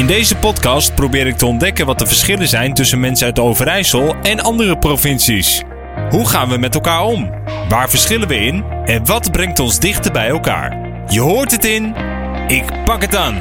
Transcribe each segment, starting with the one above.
In deze podcast probeer ik te ontdekken wat de verschillen zijn tussen mensen uit Overijssel en andere provincies. Hoe gaan we met elkaar om? Waar verschillen we in? En wat brengt ons dichter bij elkaar? Je hoort het in. Ik pak het aan.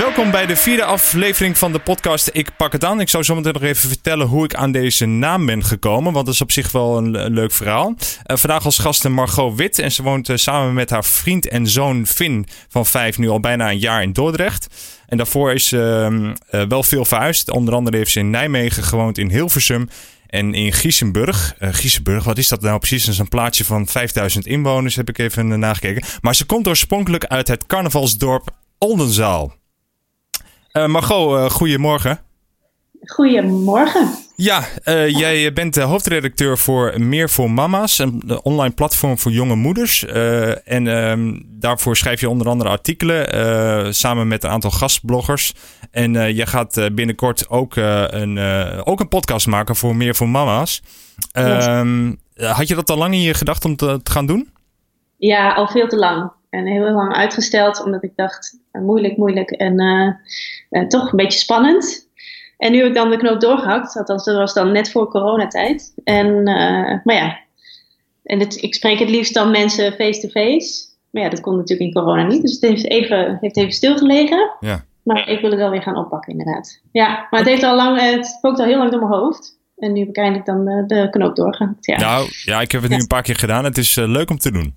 Welkom bij de vierde aflevering van de podcast Ik Pak Het Aan. Ik zou zometeen nog even vertellen hoe ik aan deze naam ben gekomen, want dat is op zich wel een, leuk verhaal. Uh, vandaag als gasten Margot Wit en ze woont uh, samen met haar vriend en zoon Finn van vijf nu al bijna een jaar in Dordrecht. En daarvoor is ze uh, wel veel verhuisd. Onder andere heeft ze in Nijmegen gewoond, in Hilversum en in Giesenburg. Uh, wat is dat nou precies? Dat is een plaatsje van 5000 inwoners, heb ik even nagekeken. Maar ze komt oorspronkelijk uit het carnavalsdorp Oldenzaal. Uh, Margot, goedemorgen. Goedemorgen. Ja, uh, jij bent de hoofdredacteur voor Meer voor Mama's, een online platform voor jonge moeders. Uh, en uh, daarvoor schrijf je onder andere artikelen uh, samen met een aantal gastbloggers. En je gaat binnenkort ook, een, ook een podcast maken voor Meer voor Mama's. Yes. had je dat al lang in je gedacht om te, te, gaan doen? Ja, al veel te lang. En heel lang uitgesteld, omdat ik dacht, moeilijk, moeilijk en toch een beetje spannend. En nu heb ik dan de knoop doorgehakt. Althans, dat was dan net voor coronatijd. En, uh, maar ja, en het, ik spreek het liefst dan mensen face-to-face. Maar ja, dat kon natuurlijk in corona niet. Dus het heeft even, heeft even stilgelegen. Ja. Maar ik wil het wel weer gaan oppakken, inderdaad. Ja, maar het heeft al lang, het spookt al heel lang door mijn hoofd. En nu heb ik eindelijk dan de, de knoop doorgehakt. Ja. Nou, ja, ik heb het nu een paar keer gedaan. Het is uh, leuk om te doen.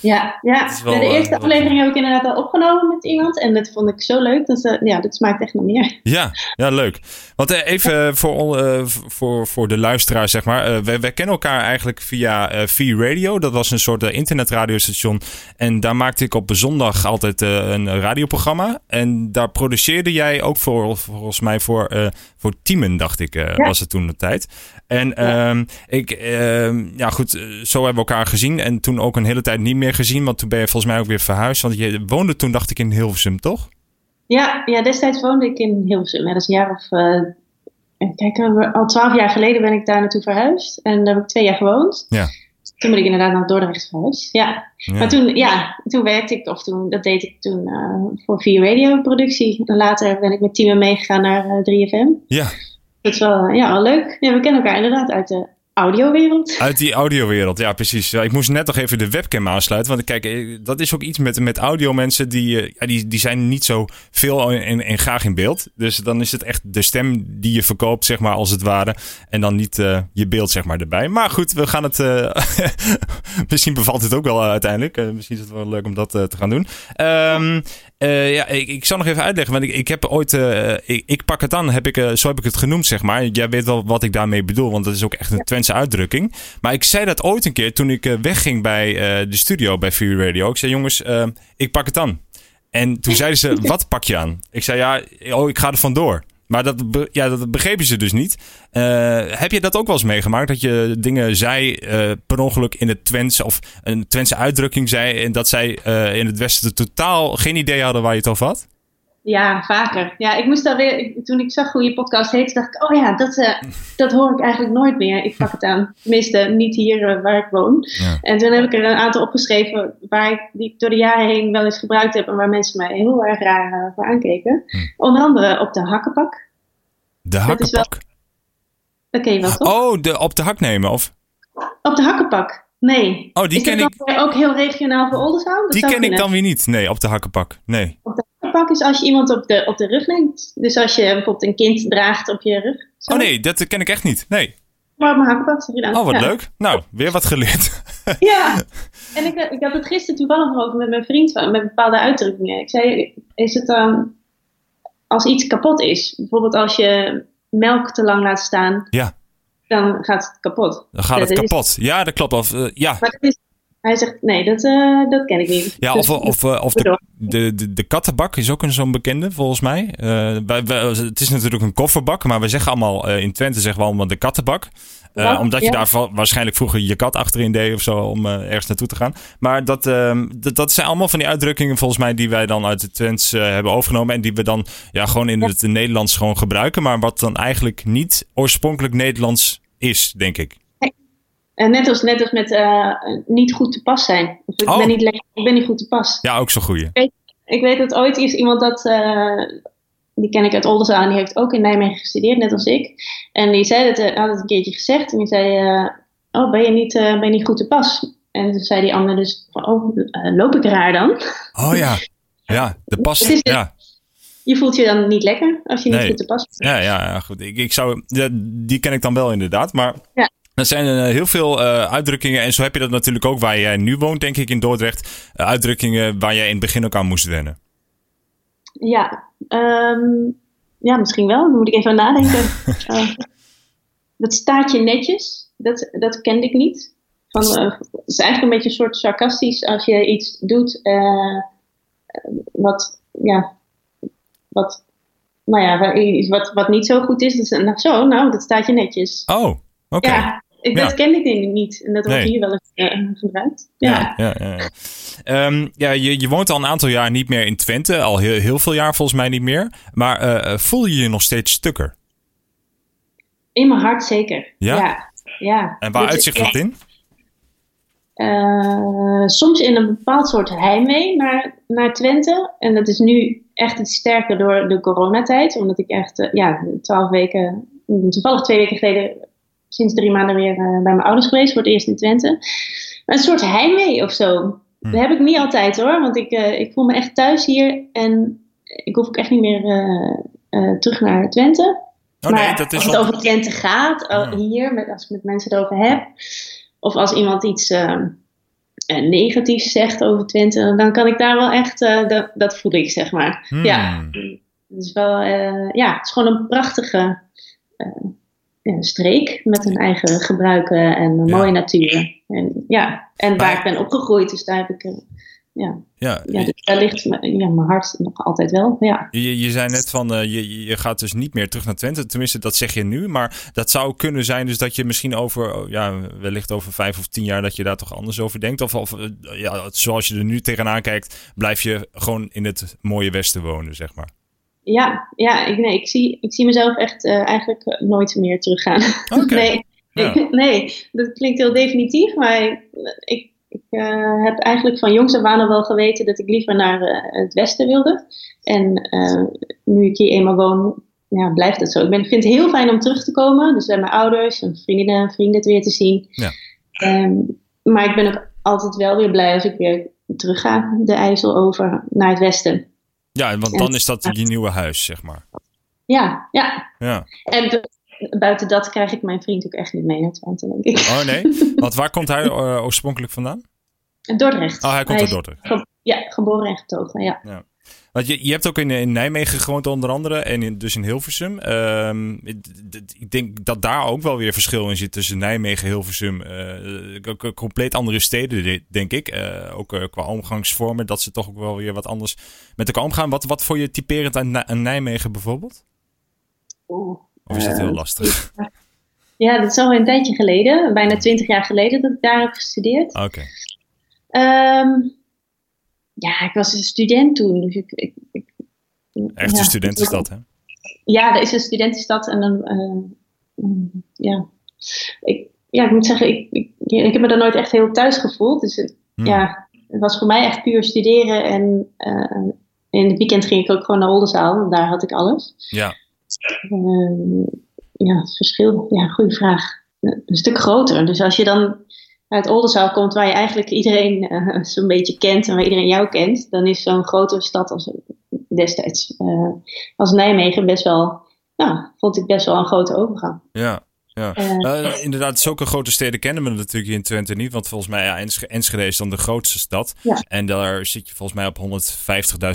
Ja, ja. Wel, de eerste uh, aflevering heb ik inderdaad al opgenomen met iemand. En dat vond ik zo leuk. Dat, uh, ja, dat smaakt echt nog meer. Ja, ja leuk. Want uh, even voor, voor, voor de luisteraar, zeg maar. wij, wij kennen elkaar eigenlijk via V-Radio. Dat was een soort internetradiostation. En daar maakte ik op zondag altijd een radioprogramma. En daar produceerde jij ook voor, volgens mij voor, voor Tiemen, dacht ik, ja. was het toen de tijd. En ja. Um, ik, uh, ja goed, zo hebben we elkaar gezien. En toen ook een hele tijd niet meer gezien. Want toen ben je volgens mij ook weer verhuisd. Want je woonde toen, dacht ik, in Hilversum, toch? Ja, ja destijds woonde ik in Hilversum. Ja, dat is een jaar of... Uh, kijk, al twaalf jaar geleden ben ik daar naartoe verhuisd. En daar heb ik twee jaar gewoond. Ja. Toen ben ik inderdaad naar Dordrecht verhuisd. Ja. ja. Maar toen, ja, toen werkte ik, of toen, dat deed ik toen uh, voor vier radio productie. En later ben ik met teamen meegegaan naar uh, 3FM. Ja. Dat is wel, ja, wel leuk. Ja, we kennen elkaar inderdaad uit de audiowereld. Uit die audiowereld, ja, precies. Ik moest net nog even de webcam aansluiten. Want kijk, dat is ook iets met, met audiomensen. Die, ja, die, die zijn niet zo veel en, en graag in beeld. Dus dan is het echt de stem die je verkoopt, zeg maar, als het ware. En dan niet uh, je beeld, zeg maar, erbij. Maar goed, we gaan het... Misschien bevalt het ook wel uiteindelijk. misschien is het wel leuk om dat te gaan doen. Um, Uh, ja, ik, ik zal nog even uitleggen. Want ik, ik heb ooit. Uh, ik, ik, pak het aan, heb ik, uh, zo heb ik het genoemd, zeg maar. Jij weet wel wat ik daarmee bedoel, want dat is ook echt een. Twentse uitdrukking. Maar ik zei dat ooit een keer toen ik wegging bij de studio bij Fury Radio. Ik zei: Jongens, ik pak het aan. En toen zeiden ze: Wat pak je aan? Ik zei: Ja, oh, ik ga er vandoor. Maar dat, ja, dat begrepen ze dus niet. Uh, heb je dat ook wel eens meegemaakt? Dat je dingen zei uh, per ongeluk in het Twents of een Twentse uitdrukking zei en dat zij uh, in het Westen totaal geen idee hadden waar je het over had? Ja, vaker. Ja, ik moest alweer, ik, toen ik zag hoe je podcast heette, dacht ik, oh ja, dat, uh, dat hoor ik eigenlijk nooit meer. Ik pak het aan. Tenminste, niet hier uh, waar ik woon. Ja. En toen heb ik er een aantal opgeschreven waar ik, die ik door de jaren heen wel eens gebruikt heb en waar mensen mij heel erg raar uh, voor aankeken. Hm. Onder andere op de hakkenpak. De hakkenpak? Dat, dat ken je wel, toch? Oh, de, op de hak nemen, of? Op de hakkenpak. Nee. Oh, die Is ken ik. ook heel regionaal voor Oldenzaal? Die ken ik dan weer niet. Nee, op de hakkenpak. Nee. Op de hakkenpak is als je iemand op de, op de rug neemt. Dus als je bijvoorbeeld een kind draagt op je rug. Zo. Oh nee, dat ken ik echt niet. Nee. Maar op mijn hakkenpak zeg je dan. Oh, wat ja. leuk. Nou, weer wat geleerd. Ja, en ik, ik had het gisteren toevallig over met mijn vriend van, met bepaalde uitdrukkingen. Ik zei, is het dan als iets kapot is? Bijvoorbeeld als je melk te lang laat staan, Ja, dan gaat het kapot. dan gaat Dat het is- kapot. Ja, dat klopt. Of, eh, ja, Maar dat is, hij zegt, nee, dat, eh, dat ken ik niet. Ja, Dus- of, of, eh, of de, de, de, de kattenbak is ook een zo'n bekende, volgens mij. Eh, wij, wij- het is natuurlijk een kofferbak, maar we zeggen allemaal, eh, in Twente zeggen we allemaal de kattenbak. Eh, Ja, omdat je daar waarschijnlijk vroeger je kat achterin deed of zo, om eh, ergens naartoe te gaan. Maar dat, ehm, dat, dat zijn allemaal van die uitdrukkingen, volgens mij, die wij dan uit de Twents eh, hebben overgenomen. En die we dan ja, gewoon in het Nederlands gewoon gebruiken. Maar wat dan eigenlijk niet oorspronkelijk Nederlands is, denk ik. En net als, net als met niet goed te pas zijn. Of ik, Oh. ben niet lekker, ik ben niet goed te pas. Ja, ook zo'n goeie. Ik weet dat ooit is iemand dat, uh, die ken ik uit Oldenzaal, die heeft ook in Nijmegen gestudeerd, net als ik. En die zei dat, had het een keertje gezegd en die zei, uh, oh ben je, niet, ben je niet goed te pas? En toen zei die ander dus, oh loop ik raar dan? Oh ja, ja, de pas, ja je voelt je dan niet lekker als je niet goed te pas bent. Ja, ja, goed. Ik, ik zou, die ken ik dan wel inderdaad. Maar ja. er zijn heel veel uitdrukkingen. En zo heb je dat natuurlijk ook waar jij nu woont, denk ik, in Dordrecht. Uitdrukkingen waar jij in het begin ook aan moest wennen. Ja, um, ja misschien wel. Dan moet ik even nadenken. dat staat je netjes. Dat, dat kende ik niet. Van, het is eigenlijk een beetje een soort sarcastisch als je iets doet wat ja, wat, nou ja, wat, wat niet zo goed is. Dus, nou, zo, nou, dat staat je netjes. Oh, oké. Ja, ik, dat ken ik niet. En dat wordt hier wel eens uh, gebruikt. Ja, ja, ja. ja. Um, ja je, je woont al een aantal jaar niet meer in Twente. Al heel, heel veel jaar volgens mij niet meer. Maar uh, voel je je nog steeds stukker? In mijn hart zeker. Ja? Ja. En waar uitzicht dat in? Uh, soms in een bepaald soort heimwee naar, naar Twente. En dat is nu echt iets sterker door de coronatijd. Omdat ik echt, ja, twaalf weken, toevallig twee weken geleden, sinds drie maanden weer uh, bij mijn ouders geweest. Voor het eerst in Twente. Maar een soort heimwee of zo. Hm. Dat heb ik niet altijd hoor. Want ik, ik voel me echt thuis hier. En ik hoef ook echt niet meer terug naar Twente. Oh, maar nee, dat is als het over Twente gaat, hm. hier, met, als ik met mensen erover heb of als iemand iets uh, negatiefs zegt over Twente, dan kan ik daar wel echt, uh, dat, dat voel ik zeg maar. Hmm. Ja, het is wel, uh, ja, het is gewoon een prachtige streek met een eigen gebruiken en een mooie natuur. En, ja, en waar ik ben opgegroeid, dus daar heb ik ja. Ja, ja dus daar ligt ja, mijn hart nog altijd wel. Ja. Je, je zei net van uh, je, je gaat dus niet meer terug naar Twente. Tenminste, dat zeg je nu. Maar dat zou kunnen zijn dus dat je misschien over, oh, ja, wellicht over vijf of tien jaar dat je daar toch anders over denkt. Of, of eh, ja, zoals je er nu tegenaan kijkt, blijf je gewoon in het mooie Westen wonen, zeg maar. Ja, ja ik, nee, ik, zie, ik zie mezelf echt uh, eigenlijk nooit meer teruggaan. Okay. nee, nee, dat klinkt heel definitief, maar ik, ik uh, heb eigenlijk van jongs af aan al wel geweten dat ik liever naar uh, het westen wilde. En nu ik hier eenmaal woon, ja, blijft het zo. Ik ben, vind het heel fijn om terug te komen. Dus bij mijn ouders en vriendinnen en vrienden weer te zien. Ja. Um, maar ik ben ook altijd wel weer blij als ik weer terug ga de IJssel over naar het westen. Ja, want dan is dat je nieuwe huis, zeg maar. Ja, ja. ja. En buiten dat krijg ik mijn vriend ook echt niet mee naar Twente, denk ik. Oh nee? Want waar komt hij uh, oorspronkelijk vandaan? Dordrecht. Oh, hij komt uit Dordrecht. ja, geboren en getogen, ja. ja. Want je, je hebt ook in, in Nijmegen gewoond onder andere en in, dus in Hilversum. Um, ik denk dat daar ook wel weer verschil in zit tussen Nijmegen en Hilversum. Uh, compleet andere steden, denk ik. Uh, ook uh, qua omgangsvormen, dat ze toch ook wel weer wat anders met elkaar omgaan. Wat, wat voor je typerend aan, aan Nijmegen bijvoorbeeld? Oeh, of is dat heel lastig? Ja, dat is al een tijdje geleden. Bijna twintig jaar geleden dat ik daar heb gestudeerd. Oké. Okay. Ehm, ja, ik was een student toen. Dus ik, ik, ik Echt een studentenstad, hè? Ja, dat is een studentenstad. En dan, uh, ja. Ik, ja, ik moet zeggen, ik, ik, ik heb me daar nooit echt heel thuis gevoeld. Dus hmm. ja, het was voor mij echt puur studeren. En uh, in het weekend ging ik ook gewoon naar Oldenzaal. Daar had ik alles. Ja. Uh, ja, het verschil, ja, goede vraag. Een stuk groter. Dus als je dan uit Oldenzaal komt, waar je eigenlijk iedereen uh, zo'n beetje kent en waar iedereen jou kent, dan is zo'n grote stad als destijds uh, als Nijmegen best wel, nou, vond ik best wel een grote overgang. Ja, ja. Uh, inderdaad, zulke grote steden kennen we natuurlijk in Twente niet. Want volgens mij, ja, Enschede is dan de grootste stad. En daar zit je volgens mij op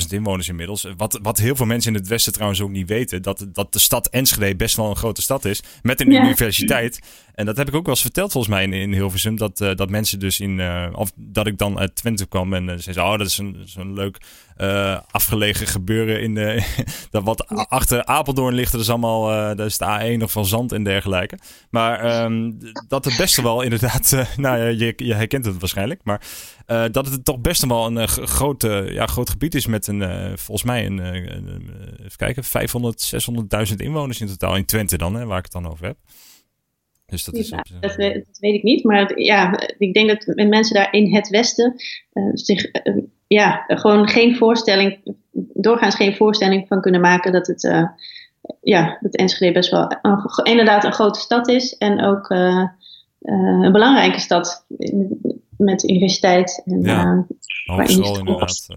150.000 inwoners inmiddels. Wat, wat heel veel mensen in het Westen trouwens ook niet weten. Dat, dat de stad Enschede best wel een grote stad is. Met een universiteit. En dat heb ik ook wel eens verteld volgens mij in, in Hilversum. Dat, uh, dat mensen dus in... Uh, of dat ik dan uit Twente kwam en uh, zeiden... Oh, dat is een, zo'n leuk afgelegen gebeuren in de... dat wat achter Apeldoorn ligt. Dat is allemaal... dat is de A1 nog van zand en dergelijke. Maar um, dat het best wel inderdaad... nou ja, je, je herkent het waarschijnlijk. Maar dat het toch best wel een groot, ja, groot gebied is met een... volgens mij een... even kijken, 500, 600.000 inwoners in totaal. In Twente dan, hè, waar ik het dan over heb. Dus dat, is ja, dat, weet, dat, weet ik niet. Maar ja, ik denk dat mensen daar in het Westen uh, zich uh, ja, gewoon geen voorstelling, doorgaans geen voorstelling van kunnen maken dat het, uh, ja, dat Enschede best wel een, inderdaad een grote stad is. En ook een belangrijke stad met universiteit. En, ja, hogeschool inderdaad.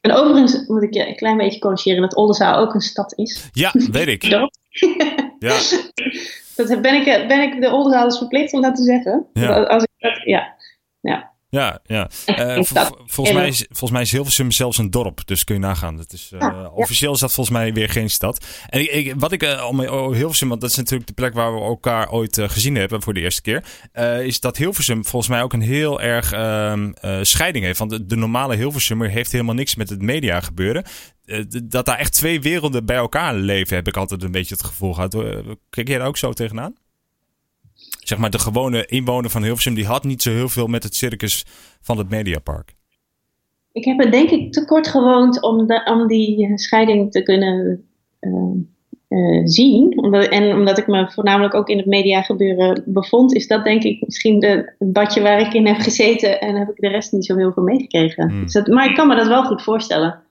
En overigens moet ik je een klein beetje corrigeren dat Oldenzaal ook een stad is. Ja, weet ik. ja. Dat ben ik, ben ik de Oldenzaalers verplicht om dat te zeggen. Ja. Als ik dat, ja. ja. Ja, ja. Uh, volgens, mij is, volgens mij is Hilversum zelfs een dorp, dus kun je nagaan. Dat is, uh, ja, officieel is dat volgens mij weer geen stad. En ik, ik, wat ik uh, om oh, Hilversum, want dat is natuurlijk de plek waar we elkaar ooit gezien hebben voor de eerste keer, is dat Hilversum volgens mij ook een heel erg ehm, scheiding heeft. Want de, de, normale Hilversummer heeft helemaal niks met het media gebeuren. dat daar echt twee werelden bij elkaar leven, heb ik altijd een beetje het gevoel gehad. Kijk jij daar ook zo tegenaan? Zeg maar de gewone inwoner van Hilversum, die had niet zo heel veel met het circus van het Mediapark. Ik heb er denk ik te kort gewoond om, de, om die scheiding te kunnen uh, uh, zien. Omdat, en omdat ik me voornamelijk ook in het mediagebeuren bevond, is dat denk ik misschien de, het badje waar ik in heb gezeten en heb ik de rest niet zo heel veel meegekregen. Hmm. Dus dat, maar ik kan me dat wel goed voorstellen.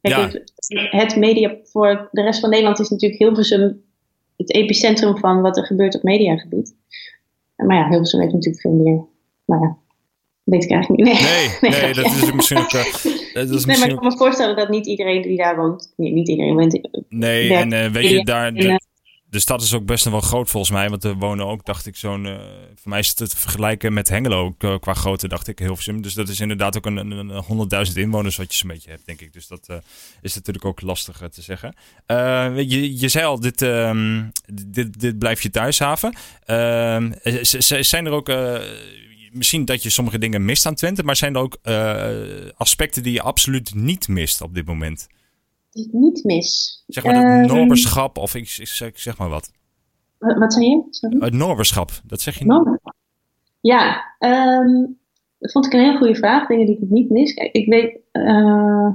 Kijk, ja. het, het media voor de rest van Nederland is natuurlijk Hilversum het epicentrum van wat er gebeurt op mediagebied. Maar ja, Hilversum heeft natuurlijk veel meer. Maar ja, weet ik eigenlijk niet. Nee, nee, nee, dat is misschien ook. Uh, dat is nee, maar ik kan me voorstellen dat niet iedereen die daar woont. Nee, niet iedereen woont. Nee, en uh, weet je, daar. De stad is ook best wel groot volgens mij. Want er wonen ook, dacht ik, zo'n. Uh, voor mij is het te vergelijken met Hengelo qua grootte, dacht ik, Hilversum. Dus dat is inderdaad ook een, een, een 100.000 inwoners wat je zo'n beetje hebt, denk ik. Dus dat uh, is natuurlijk ook lastig te zeggen. Uh, je, je zei al, dit, um, dit, dit blijft je thuishaven. Ehm, zijn er ook misschien dat je sommige dingen mist aan Twente, maar zijn er ook aspecten die je absoluut niet mist op dit moment? Die ik niet mis. Zeg maar dat Norberschap of ik, ik, zeg, zeg, maar wat. Wat zei je? Sorry? Het Norberschap, dat zeg je niet. Ja, um, dat vond ik een hele goede vraag. Dingen die ik niet mis. Kijk, ik weet, uh,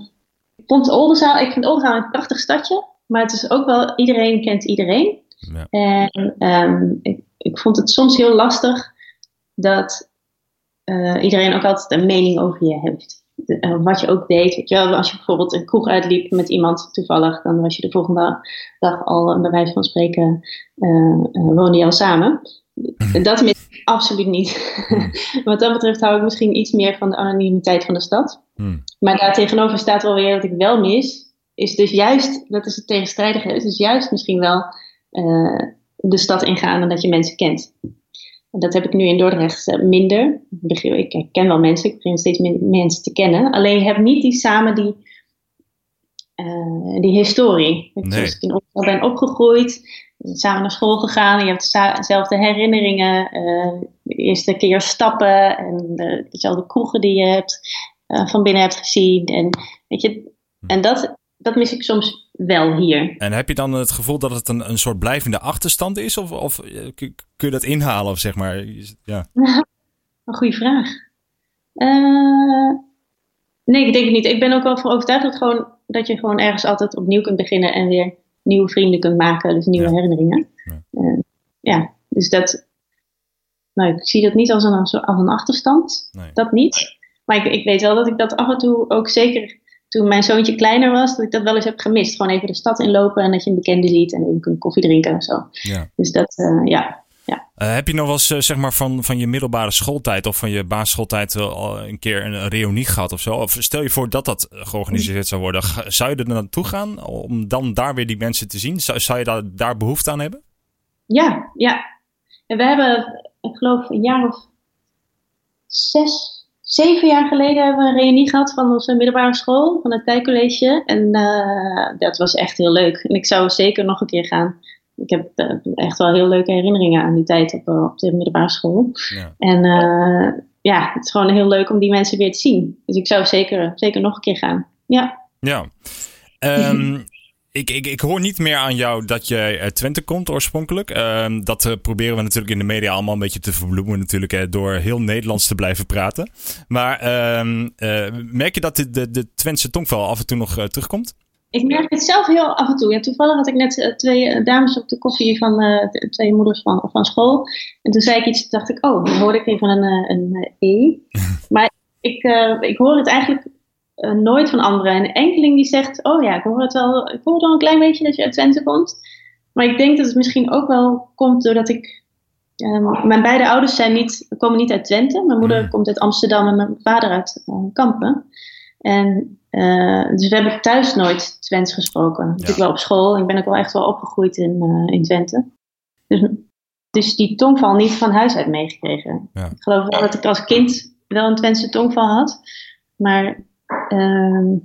ik vond Oldenzaal, ik vind Oldenzaal een prachtig stadje, maar het is ook wel, iedereen kent iedereen. Ja. En um, ik, ik vond het soms heel lastig dat uh, iedereen ook altijd een mening over je heeft. De, uh, wat je ook deed. Weet je wel, als je bijvoorbeeld een kroeg uitliep met iemand toevallig, dan was je de volgende dag al, bij wijze van spreken, uh, woonde je al samen. Dat mis ik absoluut niet. Wat dat betreft hou ik misschien iets meer van de anonimiteit van de stad. Hmm. Maar daar tegenover staat wel weer dat ik wel mis, is dus juist, dat is het tegenstrijdige, is dus juist misschien wel de stad ingaan en dat je mensen kent. Dat heb ik nu in Dordrecht eh, minder. Ik ken wel mensen, ik begin steeds meer mensen te kennen. Alleen je hebt niet die samen die, uh, die historie. Nee. Ik in Oxford ben opgegroeid, samen naar school gegaan. Je hebt dezelfde herinneringen. Uh, de eerste keer stappen en de, dezelfde kroegen die je hebt, uh, van binnen hebt gezien. En, weet je, en dat, dat mis ik soms wel hier. En heb je dan het gevoel dat het een, een soort blijvende achterstand is? Of, of kun je dat inhalen? Of zeg maar, ja. een goede vraag. Uh, nee, ik denk het niet. Ik ben ook wel voor overtuigd dat, gewoon, dat je gewoon ergens altijd opnieuw kunt beginnen en weer nieuwe vrienden kunt maken, dus nieuwe ja. herinneringen. Ja. Uh, ja. dus dat. Nou, ik zie dat niet als een, als een achterstand. Nee. Dat niet. Maar ik, ik weet wel dat ik dat af en toe ook zeker toen mijn zoontje kleiner was, dat ik dat wel eens heb gemist. Gewoon even de stad inlopen en dat je een bekende ziet en even kunt koffie drinken en zo. Ja. Dus dat, uh, ja. ja. Uh, heb je nog wel eens, uh, zeg maar, van, van je middelbare schooltijd of van je basisschooltijd al een keer een, een reunie gehad of zo? Of stel je voor dat dat georganiseerd zou worden. Zou je er naartoe gaan om dan daar weer die mensen te zien? Zou, zou je daar, daar behoefte aan hebben? Ja, ja. En we hebben, ik geloof, een jaar of zes zeven jaar geleden hebben we een reunie gehad van onze middelbare school, van het Tijcollege. En uh, dat was echt heel leuk. En ik zou zeker nog een keer gaan. Ik heb uh, echt wel heel leuke herinneringen aan die tijd op, op de middelbare school. Ja. En uh, ja, het is gewoon heel leuk om die mensen weer te zien. Dus ik zou zeker, zeker nog een keer gaan. Ja. Ja. Um, ik, ik, ik hoor niet meer aan jou dat je uit Twente komt oorspronkelijk. Uh, dat uh, proberen we natuurlijk in de media allemaal een beetje te verbloemen natuurlijk. Hè, door heel Nederlands te blijven praten. Maar uh, merk je dat de, de, de Twentse tongval af en toe nog uh, terugkomt? Ik merk het zelf heel af en toe. Ja, toevallig had ik net twee dames op de koffie van twee moeders van, van school. En toen zei ik iets, dacht ik, oh, dan hoorde ik even een, een E. maar ik, ik hoor het eigenlijk nooit van anderen. En een enkeling die zegt, oh ja, ik hoor het wel, ik hoor dan een klein beetje dat je uit Twente komt. Maar ik denk dat het misschien ook wel komt doordat ik. Mijn beide ouders zijn niet, komen niet uit Twente. Mijn moeder hmm. komt uit Amsterdam en mijn vader uit uh, Kampen. En, uh, dus we hebben thuis nooit Twents gesproken. Ja. Natuurlijk wel op school. Ik ben ook wel echt wel opgegroeid in, in Twente. Dus, dus die tongval niet van huis uit meegekregen. Ja. Ik geloof wel dat ik als kind wel een Twentse tongval had. Maar ehm,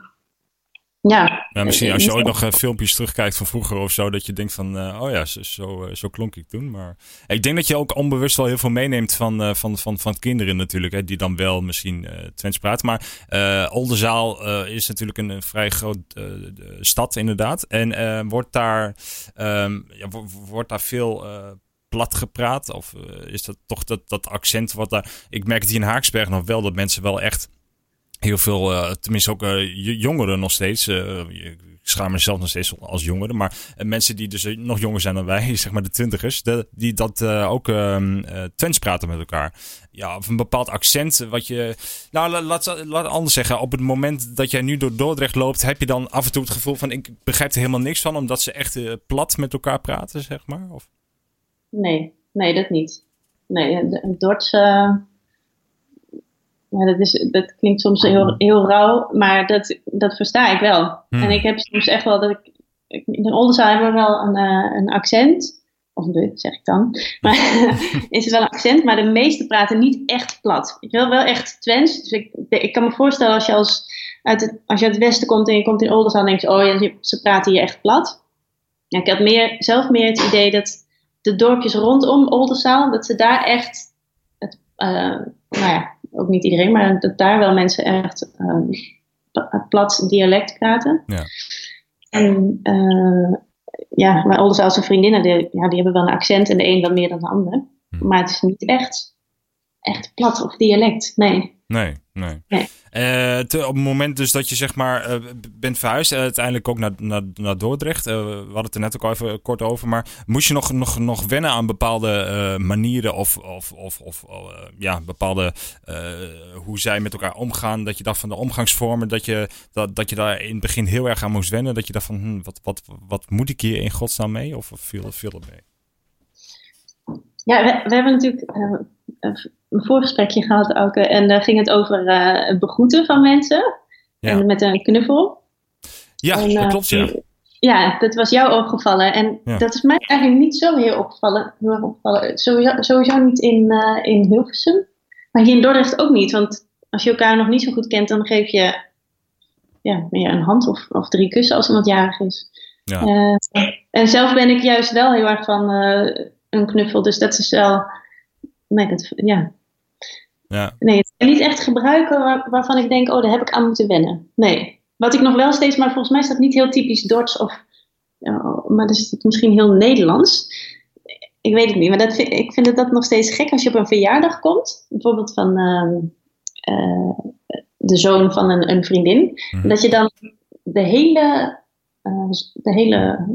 ja. ja. Misschien als je ooit nog uh, filmpjes terugkijkt van vroeger of zo, dat je denkt van, uh, oh ja, zo, zo, uh, zo, klonk ik toen. Maar ik denk dat je ook onbewust wel heel veel meeneemt van, van, van, van kinderen natuurlijk, hè, die dan wel misschien Twents praten. Maar Oldenzaal is natuurlijk een, vrij groot stad inderdaad. En wordt, daar, um, ja, wordt daar veel plat gepraat? Of is dat toch dat, dat accent wat daar... Ik merk het hier in Haaksberg nog wel, dat mensen wel echt heel veel, uh, tenminste ook uh, jongeren nog steeds. Uh, ik schaam mezelf nog steeds als jongeren. Maar mensen die dus nog jonger zijn dan wij, zeg maar de twintigers, de, die dat ook uh, Twents praten met elkaar. Ja, of een bepaald accent wat je... Nou, laat, laat anders zeggen. Op het moment dat jij nu door Dordrecht loopt, heb je dan af en toe het gevoel van... ik begrijp er helemaal niks van, omdat ze echt plat met elkaar praten, zeg maar? Of? Nee, nee, dat niet. Nee, Dordt ja, dat, is, dat klinkt soms heel, heel rauw, maar dat, dat versta ik wel. Hmm. En ik heb soms echt wel dat ik. In Oldenzaal hebben we wel een, uh, een accent. Of de, zeg ik dan. Maar is het wel een accent, maar de meesten praten niet echt plat. Ik wil wel echt Twents. Dus ik, ik kan me voorstellen als je, als, uit het, als je uit het westen komt en je komt in Oldenzaal, en denk je, oh ja, ze praten hier echt plat. Ja, ik had meer, zelf meer het idee dat de dorpjes rondom Oldenzaal, dat ze daar echt het, uh, nou ja, ook niet iedereen, maar dat daar wel mensen echt um, plat dialect praten. Ja. En uh, ja, mijn Oldenzaal vriendinnen, die, ja, die hebben wel een accent en de een dan meer dan de ander. Hm. Maar het is niet echt, echt plat of dialect, nee. Nee, nee. nee. Uh, te, op het moment dus dat je zeg maar uh, bent verhuisd, uh, uiteindelijk ook naar, naar, naar Dordrecht. we hadden het er net ook al even kort over. Maar moest je nog, nog, nog wennen aan bepaalde manieren of, of, of, of ja, bepaalde hoe zij met elkaar omgaan. Dat je dacht van de omgangsvormen, dat je, dat, dat je daar in het begin heel erg aan moest wennen. Dat je dacht van hm, wat, wat, wat moet ik hier in godsnaam mee? Of viel, viel het mee? Ja, we, we hebben natuurlijk een voorgesprekje gehad ook. En daar ging het over het begroeten van mensen. En met een knuffel. Ja, dat eh, klopt, ja. Ja, dat was jou opgevallen. En dat is mij eigenlijk niet zo heel opgevallen. Heel opgevallen. Sowieso, sowieso niet in, uh, in Hilversum. Maar hier in Dordrecht ook niet. Want als je elkaar nog niet zo goed kent, dan geef je ja, meer een hand of, of drie kussen als iemand jarig is. Ja. en zelf ben ik juist wel heel erg van een knuffel. Dus dat is wel. Nee, dat, ja, ja. Nee, het niet echt gebruiken waarvan ik denk, oh, daar heb ik aan moeten wennen. Nee. Wat ik nog wel steeds, maar volgens mij is dat niet heel typisch Dorts of, maar dat is het misschien heel Nederlands. Ik weet het niet, maar dat vind, ik vind het dat nog steeds gek als je op een verjaardag komt, bijvoorbeeld van uh, uh, de zoon van een, een vriendin, mm. dat je dan de hele, uh, de hele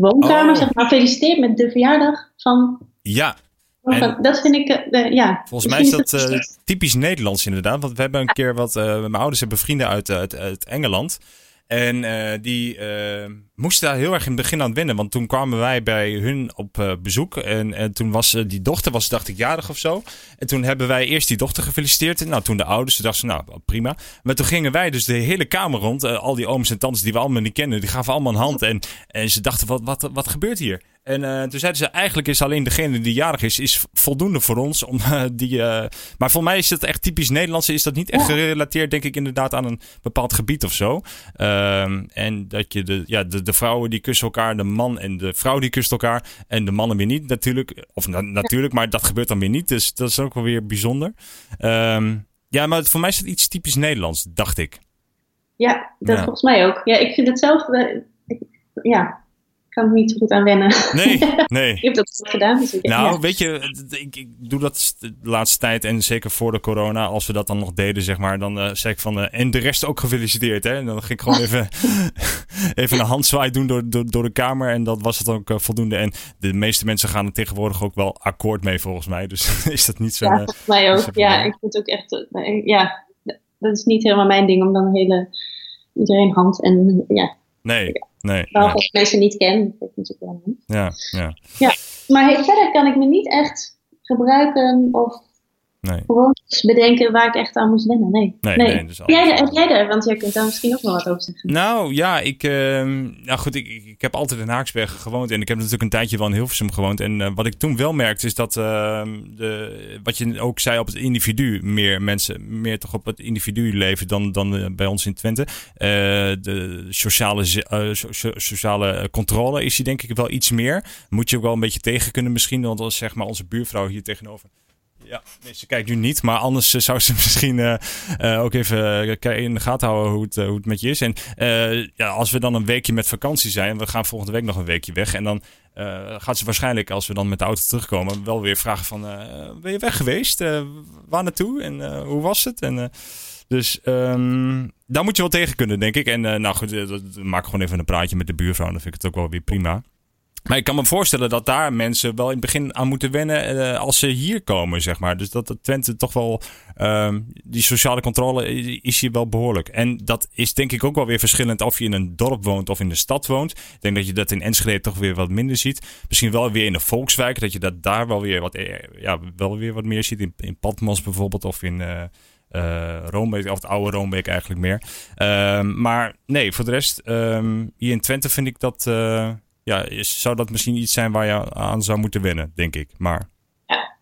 woonkamer oh. zeg maar, feliciteert met de verjaardag van ja, en dat vind ik, uh, ja. Volgens mij is dat uh, typisch Nederlands inderdaad. Want we hebben een keer wat, uh, mijn ouders hebben vrienden uit, uit, uit Engeland. En die moesten daar heel erg in het begin aan wennen. Want toen kwamen wij bij hun op bezoek. En, en toen was die dochter, was dacht ik jarig of zo. En toen hebben wij eerst die dochter gefeliciteerd. En nou, toen de ouders, dachten ze, nou prima. Maar toen gingen wij dus de hele kamer rond. al die ooms en tantes die we allemaal niet kennen. Die gaven allemaal een hand. En, en ze dachten, wat, wat, wat gebeurt hier? En uh, toen zeiden ze, eigenlijk is alleen degene die jarig is, is voldoende voor ons. Om, uh, die, uh, maar voor mij is het echt typisch Nederlands. Is dat niet echt gerelateerd, denk ik, inderdaad aan een bepaald gebied of zo. Ehm, en dat je de, ja, de, de vrouwen die kussen elkaar, de man en de vrouw die kussen elkaar. En de mannen weer niet natuurlijk. Of na, natuurlijk, maar dat gebeurt dan weer niet. Dus dat is ook wel weer bijzonder. Um, ja, maar voor mij is het iets typisch Nederlands, dacht ik. Ja, dat volgens mij ook. Ja, ik vind het zelf... ja, kan er niet zo goed aan wennen. Nee, nee. ik heb dat gedaan. Dus ik, nou, weet je, ik, ik, doe dat de laatste tijd en zeker voor de corona, als we dat dan nog deden, zeg maar, dan uh, zeg ik van, uh, en de rest ook gefeliciteerd, hè. En dan ging ik gewoon even, even een handzwaai doen door, door, door de kamer. En dat was het ook voldoende. En de meeste mensen gaan er tegenwoordig ook wel akkoord mee, volgens mij. Dus is dat niet zo. Ja, volgens mij ook. Ja, ik vind ook echt. ja, dat is niet helemaal mijn ding om dan hele. iedereen hand en. ja. Nee, nee. Behalve als ik mensen niet ken. Dat natuurlijk wel niet. Ja, ja. ja. Maar verder kan ik me niet echt gebruiken of Nee. Gewoon bedenken waar ik echt aan moest wennen. Nee. Nee, nee. nee dus jij, heb jij er? Want jij kunt daar misschien ook wel wat over zeggen. Nou ja, ik, uh, nou goed, ik, ik, heb altijd in Haaksbergen gewoond. En ik heb natuurlijk een tijdje wel in Hilversum gewoond. En uh, wat ik toen wel merkte is dat, uh, de, wat je ook zei op het individu, meer mensen, meer toch op het individu leven dan, dan bij ons in Twente. de sociale, so, sociale controle is hier denk ik wel iets meer. Moet je ook wel een beetje tegen kunnen misschien. Want als zeg maar onze buurvrouw hier tegenover ja, nee, ze kijkt nu niet, maar anders eh, zou ze misschien uh, uh, ook even in de gaten houden hoe het, hoe het met je is. En ja, als we dan een weekje met vakantie zijn, we gaan volgende week nog een weekje weg. En dan gaat ze waarschijnlijk, als we dan met de auto terugkomen, wel weer vragen van, ben je weg geweest? waar naartoe? En hoe was het? En, dus um, daar moet je wel tegen kunnen, denk ik. En nou goed, maak gewoon even een praatje met de buurvrouw. Dan vind ik het ook wel weer prima. Maar ik kan me voorstellen dat daar mensen wel in het begin aan moeten wennen uh, als ze hier komen, zeg maar. Dus dat Twente toch wel, uh, die sociale controle is hier wel behoorlijk. En dat is denk ik ook wel weer verschillend of je in een dorp woont of in de stad woont. Ik denk dat je dat in Enschede toch weer wat minder ziet. Misschien wel weer in de volkswijk, dat je dat daar wel weer wat, eh, ja, wel weer wat meer ziet. In, in Patmos bijvoorbeeld of in... Uh, Roombeek, of het oude Roombeek eigenlijk meer. Uh, maar nee, voor de rest, um, hier in Twente vind ik dat, ja, zou dat misschien iets zijn waar je aan zou moeten wennen, denk ik. Maar... Ja.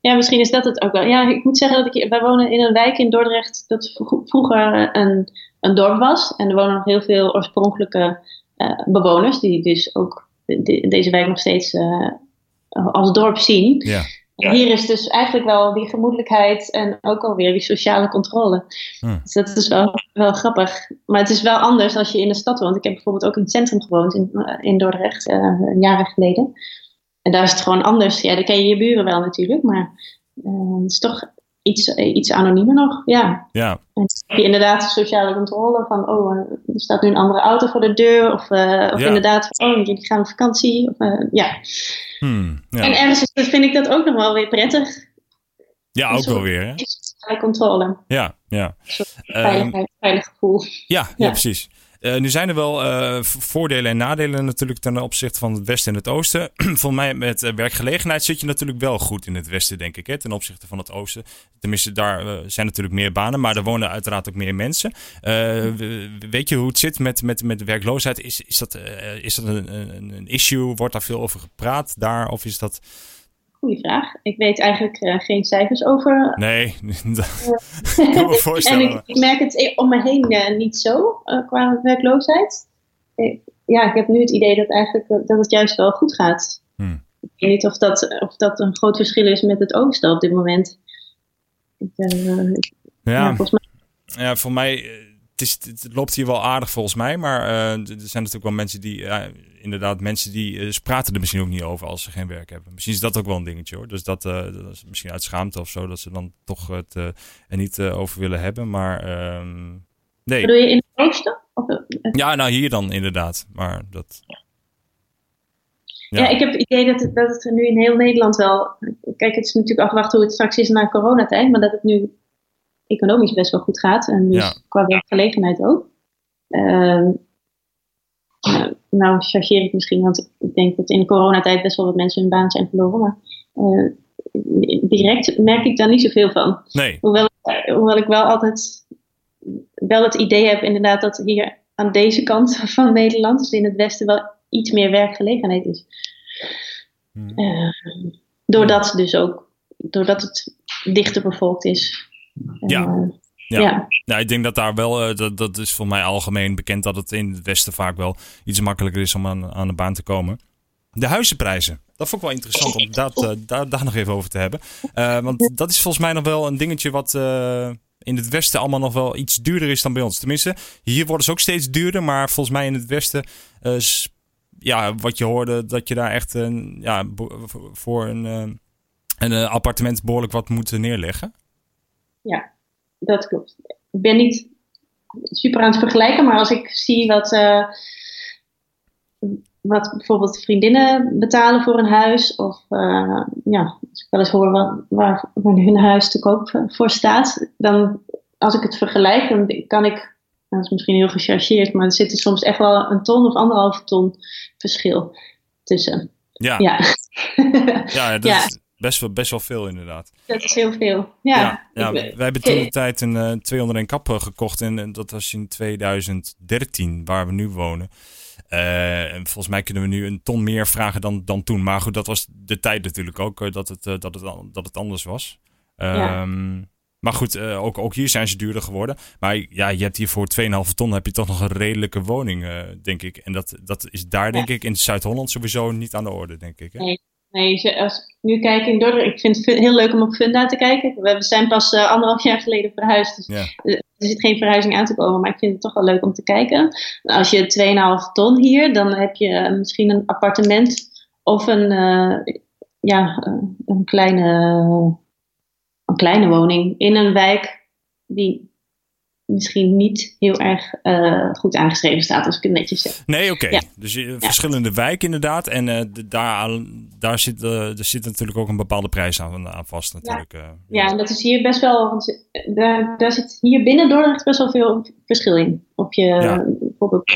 ja, misschien is dat het ook wel. Ja, ik moet zeggen dat ik, wij wonen in een wijk in Dordrecht dat vroeger een, een dorp was. En er wonen nog heel veel oorspronkelijke uh, bewoners, die dus ook de, deze wijk nog steeds uh, als dorp zien. Ja. Hier is dus eigenlijk wel die gemoedelijkheid en ook alweer die sociale controle. Hm. Dus dat is wel, wel grappig. Maar het is wel anders als je in de stad woont. Ik heb bijvoorbeeld ook in het centrum gewoond in, eh, in Dordrecht, uh, jaren geleden. En daar is het gewoon anders. Ja, dan ken je je buren wel natuurlijk, maar uh, het is toch iets, iets anoniemer nog. Ja. ja. En dan heb je inderdaad de sociale controle van, oh, er staat nu een andere auto voor de deur. Of, of inderdaad, van, oh, jullie gaan op vakantie. Of, ja. Hmm, ja. En ergens vind ik dat ook nog wel weer prettig. Ja, ook wel weer. Hè? controle. Ja, ja. Veiligheid, um, veilig gevoel. Ja. ja precies. Uh, nu zijn er wel uh, voordelen en nadelen natuurlijk ten opzichte van het westen en het oosten. Volgens mij met uh, werkgelegenheid zit je natuurlijk wel goed in het westen, denk ik, hè, ten opzichte van het oosten. Tenminste, daar zijn natuurlijk meer banen, maar er wonen uiteraard ook meer mensen. weet je hoe het zit met, met, met werkloosheid? Is, is dat, is dat een, een, een issue? Wordt daar veel over gepraat daar? Of is dat... Goeie vraag. Ik weet eigenlijk uh, geen cijfers over. Nee, dat kan me voorstellen. en ik, ik, merk het om me heen uh, niet zo qua werkloosheid. ja, ik heb nu het idee dat, eigenlijk, dat het juist wel goed gaat. Hmm. Ik weet niet of dat, of dat een groot verschil is met het oosten op dit moment. Ik, ja, ja, volgens mij... ja, voor mij het, is, het, loopt hier wel aardig volgens mij. Maar er zijn natuurlijk wel mensen die, inderdaad, mensen die uh, praten er misschien ook niet over als ze geen werk hebben. Misschien is dat ook wel een dingetje hoor. Dus dat, dat is misschien uit schaamte of zo, dat ze dan toch het er niet over willen hebben. Maar ehm, nee. Doe je in het oosten? Ja, nou hier dan inderdaad. Maar dat. Ja. ja. ik heb het idee dat het, dat het nu in heel Nederland wel. Kijk, het is natuurlijk afwachten hoe het straks is na coronatijd, maar dat het nu economisch best wel goed gaat. En dus qua werkgelegenheid ook. Uh, nou, chargeer ik misschien, want ik denk dat in de coronatijd best wel wat mensen hun baan zijn verloren. Maar uh, direct merk ik daar niet zoveel van. Nee. Hoewel, hoewel ik wel altijd wel het idee heb inderdaad dat hier aan deze kant van Nederland, dus in het westen, wel iets meer werkgelegenheid is. Hmm. Uh, doordat dus ook, doordat het dichter bevolkt is. Ja. Eh, ja. ja. Nou, ik denk dat daar wel, uh, dat, dat is voor mij algemeen bekend dat het in het Westen vaak wel iets makkelijker is om aan, aan de baan te komen. De huizenprijzen. Dat vond ik wel interessant om dat, uh, daar, daar nog even over te hebben. Uh, want dat is volgens mij nog wel een dingetje wat in het Westen allemaal nog wel iets duurder is dan bij ons. Tenminste, hier worden ze ook steeds duurder. Maar volgens mij in het Westen, ja, wat je hoorde, dat je daar echt ja, voor een, een appartement behoorlijk wat moet neerleggen. Ja, dat klopt. Ik ben niet super aan het vergelijken, maar als ik zie wat, uh, wat bijvoorbeeld vriendinnen betalen voor een huis. Of uh, ja, als ik wel eens hoor wat, waar, waar hun huis te koop voor staat. Dan als ik het vergelijk, dan kan ik dat is misschien heel gechargeerd, maar er zit er soms echt wel een ton of anderhalve ton verschil tussen. Ja, ja. ja dat is best wel, best wel veel inderdaad. Dat is heel veel, ja. ja, wij hebben toen de tijd een uh, 201 kap gekocht en dat was in 2013, waar we nu wonen. Uh, en volgens mij kunnen we nu een ton meer vragen dan, dan toen. Maar goed, dat was de tijd natuurlijk ook uh, dat, het, dat, het, dat het anders was. Ja. Um, maar goed, ook, ook hier zijn ze duurder geworden. Maar ja, je hebt hier voor 2,5 ton heb je toch nog een redelijke woning, denk ik. En dat, dat is daar, denk ik, in Zuid-Holland sowieso niet aan de orde, denk ik. Hè? Nee, nee, als ik nu kijk in Dordrecht, ik vind het heel leuk om op Funda te kijken. We zijn pas uh, anderhalf jaar geleden verhuisd, dus ja. er zit geen verhuizing aan te komen. Maar ik vind het toch wel leuk om te kijken. Als je 2,5 ton hier, dan heb je misschien een appartement of een, ja, een kleine een kleine woning in een wijk die misschien niet heel erg uh, goed aangeschreven staat, als ik het netjes zeg. Nee, oké. Okay. Ja. Dus uh, verschillende ja. wijken inderdaad. En uh, de, daar, daar zit, er zit natuurlijk ook een bepaalde prijs aan, aan vast natuurlijk. Ja. ja, en dat is hier best wel... Want, daar, daar zit hier binnen Dordrecht best wel veel verschil in. Of je bijvoorbeeld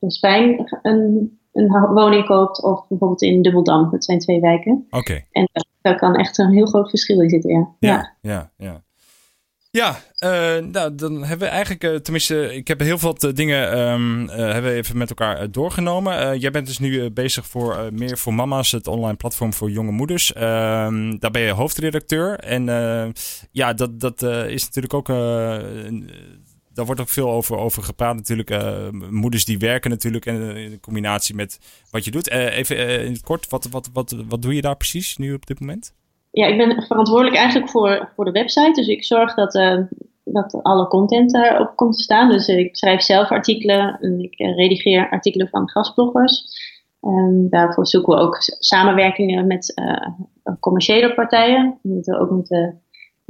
in Spijn een, een woning koopt of bijvoorbeeld in Dubbeldam. Dat zijn twee wijken. Oké. Okay. En daar kan echt een heel groot verschil in zitten, ja. Ja, ja, ja. Ja, uh, nou, dan hebben we eigenlijk, uh, tenminste, ik heb heel veel dingen um, uh, hebben we even met elkaar doorgenomen. jij bent dus nu bezig voor Meer voor Mama's, het online platform voor jonge moeders. Ehm, daar ben je hoofdredacteur. En ja, dat, dat is natuurlijk ook daar wordt ook veel over, over gepraat natuurlijk. Moeders die werken natuurlijk en in combinatie met wat je doet. Even in het kort, wat, wat, wat, wat doe je daar precies nu op dit moment? Ja, ik ben verantwoordelijk eigenlijk voor, voor de website. Dus ik zorg dat, dat alle content daarop komt te staan. Dus ik schrijf zelf artikelen en ik redigeer artikelen van gastbloggers. En daarvoor zoeken we ook samenwerkingen met commerciële partijen. Omdat we ook moeten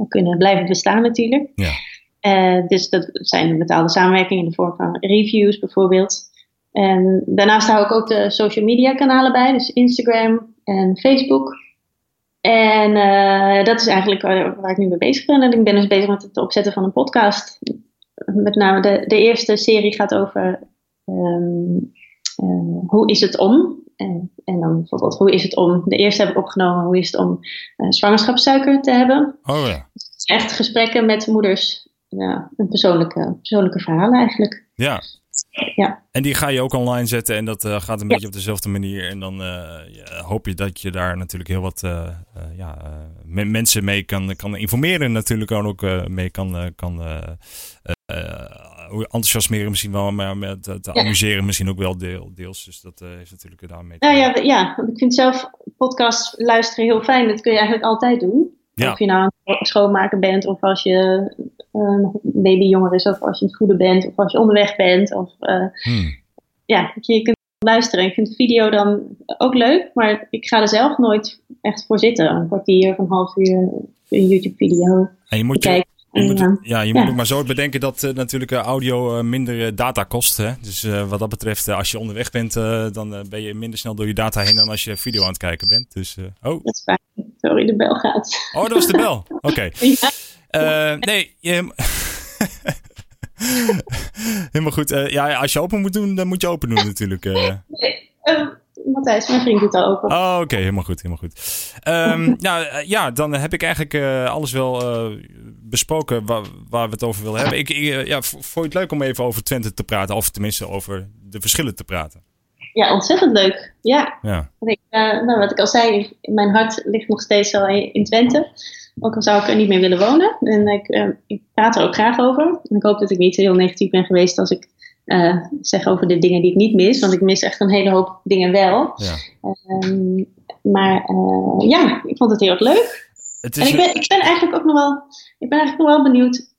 kunnen blijven bestaan natuurlijk. Ja. Dus dat zijn betaalde samenwerkingen in de vorm van reviews bijvoorbeeld. En daarnaast hou ik ook de social media kanalen bij, dus Instagram en Facebook. En uh, dat is eigenlijk waar, waar, ik nu mee bezig ben. En ik ben dus bezig met het opzetten van een podcast. Met name de, de eerste serie gaat over um, uh, hoe is het om? En, en, dan bijvoorbeeld hoe is het om, de eerste heb ik opgenomen, hoe is het om zwangerschapssuiker te hebben. Oh ja. Echt gesprekken met moeders ja, een persoonlijke, persoonlijke verhaal eigenlijk. Ja. Ja. En die ga je ook online zetten en dat uh, gaat een ja. beetje op dezelfde manier. En dan uh, ja, hoop je dat je daar natuurlijk heel wat uh, ja, mensen mee kan, kan informeren. Natuurlijk ook mee kan, kan enthousiasmeren misschien wel, maar met te amuseren misschien ook wel deel, deels. Dus dat heeft natuurlijk daarmee te ja, ja, ja, want ik vind zelf podcast luisteren heel fijn. Dat kun je eigenlijk altijd doen. Ja. Of je nou aan het schoonmaken bent, of als je uh, een baby jonger is, of als je het goede bent, of als je onderweg bent. Of, uh, hmm. Ja, je kunt luisteren. Ik vind de video dan ook leuk, maar ik ga er zelf nooit echt voor zitten. Een kwartier of een half uur een YouTube-video. En je moet je, je moet, ja, je moet ook maar zo bedenken dat uh, natuurlijk uh, audio uh, minder data kost. Hè? Dus wat dat betreft, als je onderweg bent, dan ben je minder snel door je data heen dan als je video aan het kijken bent. Dus, oh. Dat is fijn. Sorry, de bel gaat. Oh, dat was de bel. Oké. Okay. ja. nee, je... Helemaal goed. ja, als je open moet doen, dan moet je open doen natuurlijk. Nee, um, Matthijs, mijn vriend doet al open. Oh, oké. Okay. Helemaal goed, helemaal goed. Um, nou ja, dan heb ik eigenlijk alles wel besproken waar, waar, we het over willen hebben. Ik, ik ja, vond je het leuk om even over Twente te praten, of tenminste over de verschillen te praten? Ja, ontzettend leuk. Ja. ja. Ik, uh, nou, wat ik al zei, mijn hart ligt nog steeds wel in Twente. Ook al zou ik er niet meer willen wonen. En ik, uh, ik praat er ook graag over. En ik hoop dat ik niet heel negatief ben geweest als ik uh, zeg over de dingen die ik niet mis. Want ik mis echt een hele hoop dingen wel. Ja. Um, maar ja, ik vond het heel erg leuk. Het is en ik ben, ik ben eigenlijk ook nog wel, ik ben eigenlijk nog wel benieuwd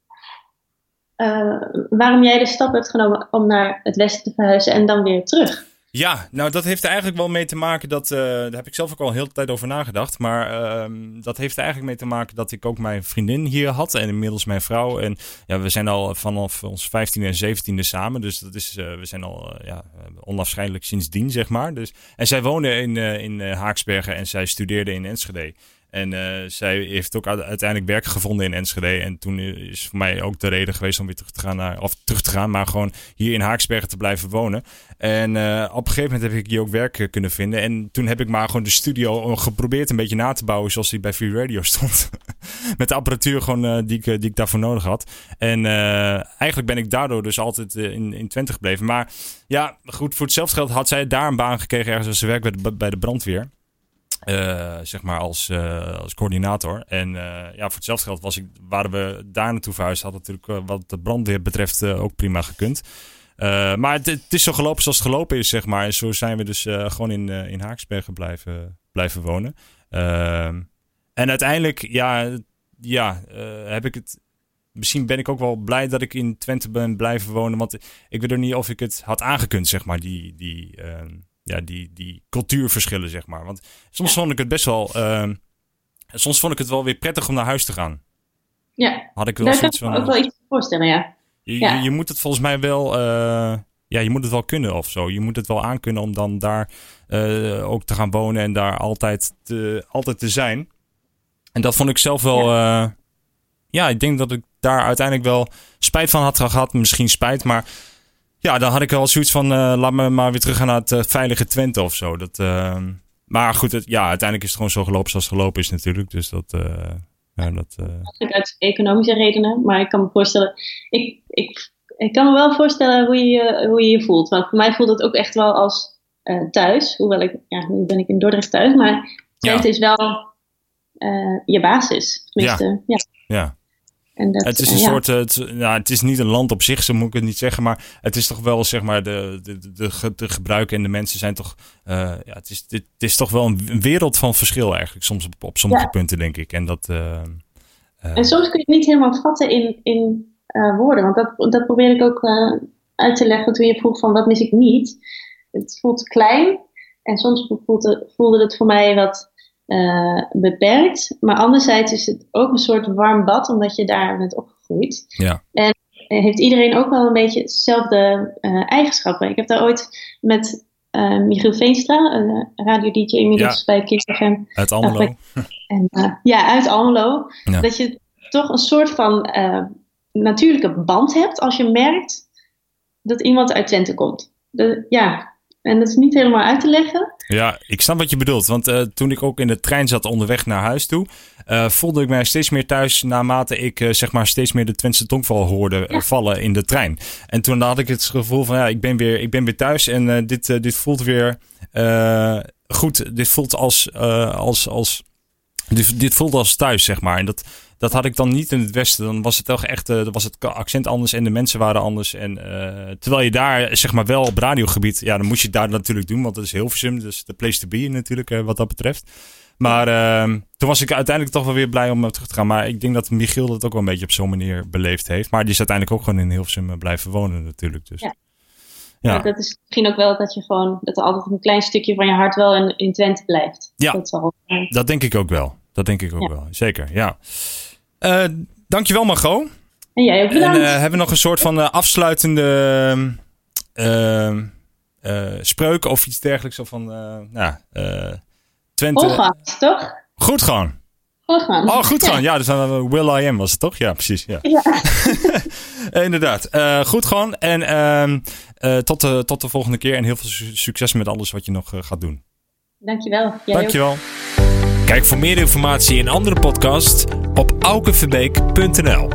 uh, waarom jij de stap hebt genomen om naar het westen te verhuizen en dan weer terug. Ja, nou dat heeft er eigenlijk wel mee te maken dat, uh, daar heb ik zelf ook al een hele tijd over nagedacht. Maar uh, dat heeft er eigenlijk mee te maken dat ik ook mijn vriendin hier had en inmiddels mijn vrouw. En ja, we zijn al vanaf ons 15e en 17e samen, dus dat is, uh, we zijn al ja, onafscheidelijk sindsdien, zeg maar. Dus, en zij woonde in, in Haaksbergen en zij studeerde in Enschede. En uh, zij heeft ook uiteindelijk werk gevonden in Enschede. En toen is voor mij ook de reden geweest om weer terug te gaan naar, of terug te gaan, maar gewoon hier in Haaksbergen te blijven wonen. En uh, op een gegeven moment heb ik hier ook werk uh, kunnen vinden. En toen heb ik maar gewoon de studio geprobeerd een beetje na te bouwen zoals die bij Free Radio stond. Met de apparatuur gewoon die, ik, die ik daarvoor nodig had. En eigenlijk ben ik daardoor dus altijd in, in Twente gebleven. Maar ja, goed, voor hetzelfde geld had zij daar een baan gekregen ergens als ze werk bij bij de brandweer. Uh, zeg maar als, uh, als coördinator. En uh, ja, voor hetzelfde geld was ik, waren we daar naartoe verhuisd. Had natuurlijk wat de brandweer betreft ook prima gekund. maar het, het, is zo gelopen zoals het gelopen is, zeg maar. En zo zijn we dus gewoon in, in Haaksbergen blijven, blijven wonen. Ehm, en uiteindelijk, ja, ja heb ik het... Misschien ben ik ook wel blij dat ik in Twente ben blijven wonen. Want ik weet er niet of ik het had aangekund, zeg maar, die... die ehm, ja, die, die cultuurverschillen, zeg maar. Want soms vond ik het best wel. Uh, soms vond ik het wel weer prettig om naar huis te gaan. Ja, had ik wel Daar zoiets van. ook wel iets voorstellen, ja. Je, ja. je, moet het volgens mij wel. Uh, ja, je moet het wel kunnen of zo. Je moet het wel aankunnen om dan daar uh, ook te gaan wonen en daar altijd te, altijd te zijn. En dat vond ik zelf wel. Ja. Ja, ik denk dat ik daar uiteindelijk wel spijt van had gehad. Misschien spijt, maar ja, dan had ik wel zoiets van, uh, laat me maar weer terug gaan naar het uh, veilige Twente of zo. Dat, uh, maar goed, het, ja, uiteindelijk is het gewoon zo gelopen zoals het gelopen is natuurlijk. Dus dat... ja, dat uit economische redenen, maar ik kan me voorstellen... Ik, ik, ik kan me wel voorstellen hoe je, hoe je je voelt. Want voor mij voelt het ook echt wel als thuis. Hoewel ik, ja, nu ben ik in Dordrecht thuis, maar Twente is wel je basis. Tenminste, ja. ja. ja. En dat, het is een soort, uh, het, nou, het is niet een land op zich, zo moet ik het niet zeggen, maar het is toch wel, zeg maar, de, de, de, de gebruiken en de mensen zijn toch, uh, ja, het is, het is toch wel een wereld van verschil eigenlijk, soms op, op sommige punten, denk ik. En, dat, uh, en soms kun je het niet helemaal vatten in, in woorden, want dat, dat probeer ik ook uit te leggen toen je vroeg van wat mis ik niet. Het voelt klein en soms voelde, voelde het voor mij wat uh, beperkt. Maar anderzijds is het ook een soort warm bad, omdat je daar bent opgegroeid. Ja. En heeft iedereen ook wel een beetje hetzelfde uh, eigenschappen. Ik heb daar ooit met uh, Michiel Veenstra, een radio-dj inmiddels ja. bij KingsFM. Uit Almelo. en, ja, uit Almelo. Ja. Dat je toch een soort van natuurlijke band hebt als je merkt dat iemand uit Twente komt. De, ja, en dat is niet helemaal uit te leggen. Ja, ik snap wat je bedoelt. Want uh, toen ik ook in de trein zat onderweg naar huis toe, uh, voelde ik mij steeds meer thuis naarmate ik uh, zeg maar steeds meer de Twentse tongval hoorde ja. vallen in de trein. En toen had ik het gevoel van ja, ik ben weer, ik ben weer thuis en dit, dit voelt weer goed. Dit voelt als, als, als dit, dit voelt als thuis, zeg maar. En dat, dat had ik dan niet in het Westen. Dan was het toch echt, uh, was het accent anders en de mensen waren anders. En uh, terwijl je daar, zeg maar, wel op radiogebied, ja, dan moest je het daar natuurlijk doen, want dat is Hilversum, dus de place to be natuurlijk, uh, wat dat betreft. Maar ehm, toen was ik uiteindelijk toch wel weer blij om terug te gaan. Maar ik denk dat Michiel dat ook wel een beetje op zo'n manier beleefd heeft. Maar die is uiteindelijk ook gewoon in Hilversum blijven wonen natuurlijk. Dus. Ja. Ja. dat is misschien ook wel dat je gewoon, dat er altijd een klein stukje van je hart wel in, in Twente blijft. Ja, dat, wel, dat denk ik ook wel. Dat denk ik ook wel. Zeker, ja. Uh, dankjewel Margot. En jij ook bedankt. En uh, hebben we nog een soort van uh, afsluitende spreuk of iets dergelijks? Of van, nou, Twente. Goed toch? Goed gaan. Goed gaan. Oh, goed gaan. Ja, dus dan Will I Am was het toch? Ja, precies. Ja. ja. Inderdaad. goed gaan. En ehm, tot, de, tot de volgende keer. En heel veel succes met alles wat je nog gaat doen. Dankjewel. Jij Dankjewel. Ook. Kijk voor meer informatie en andere podcasts op aukeverbeek.nl.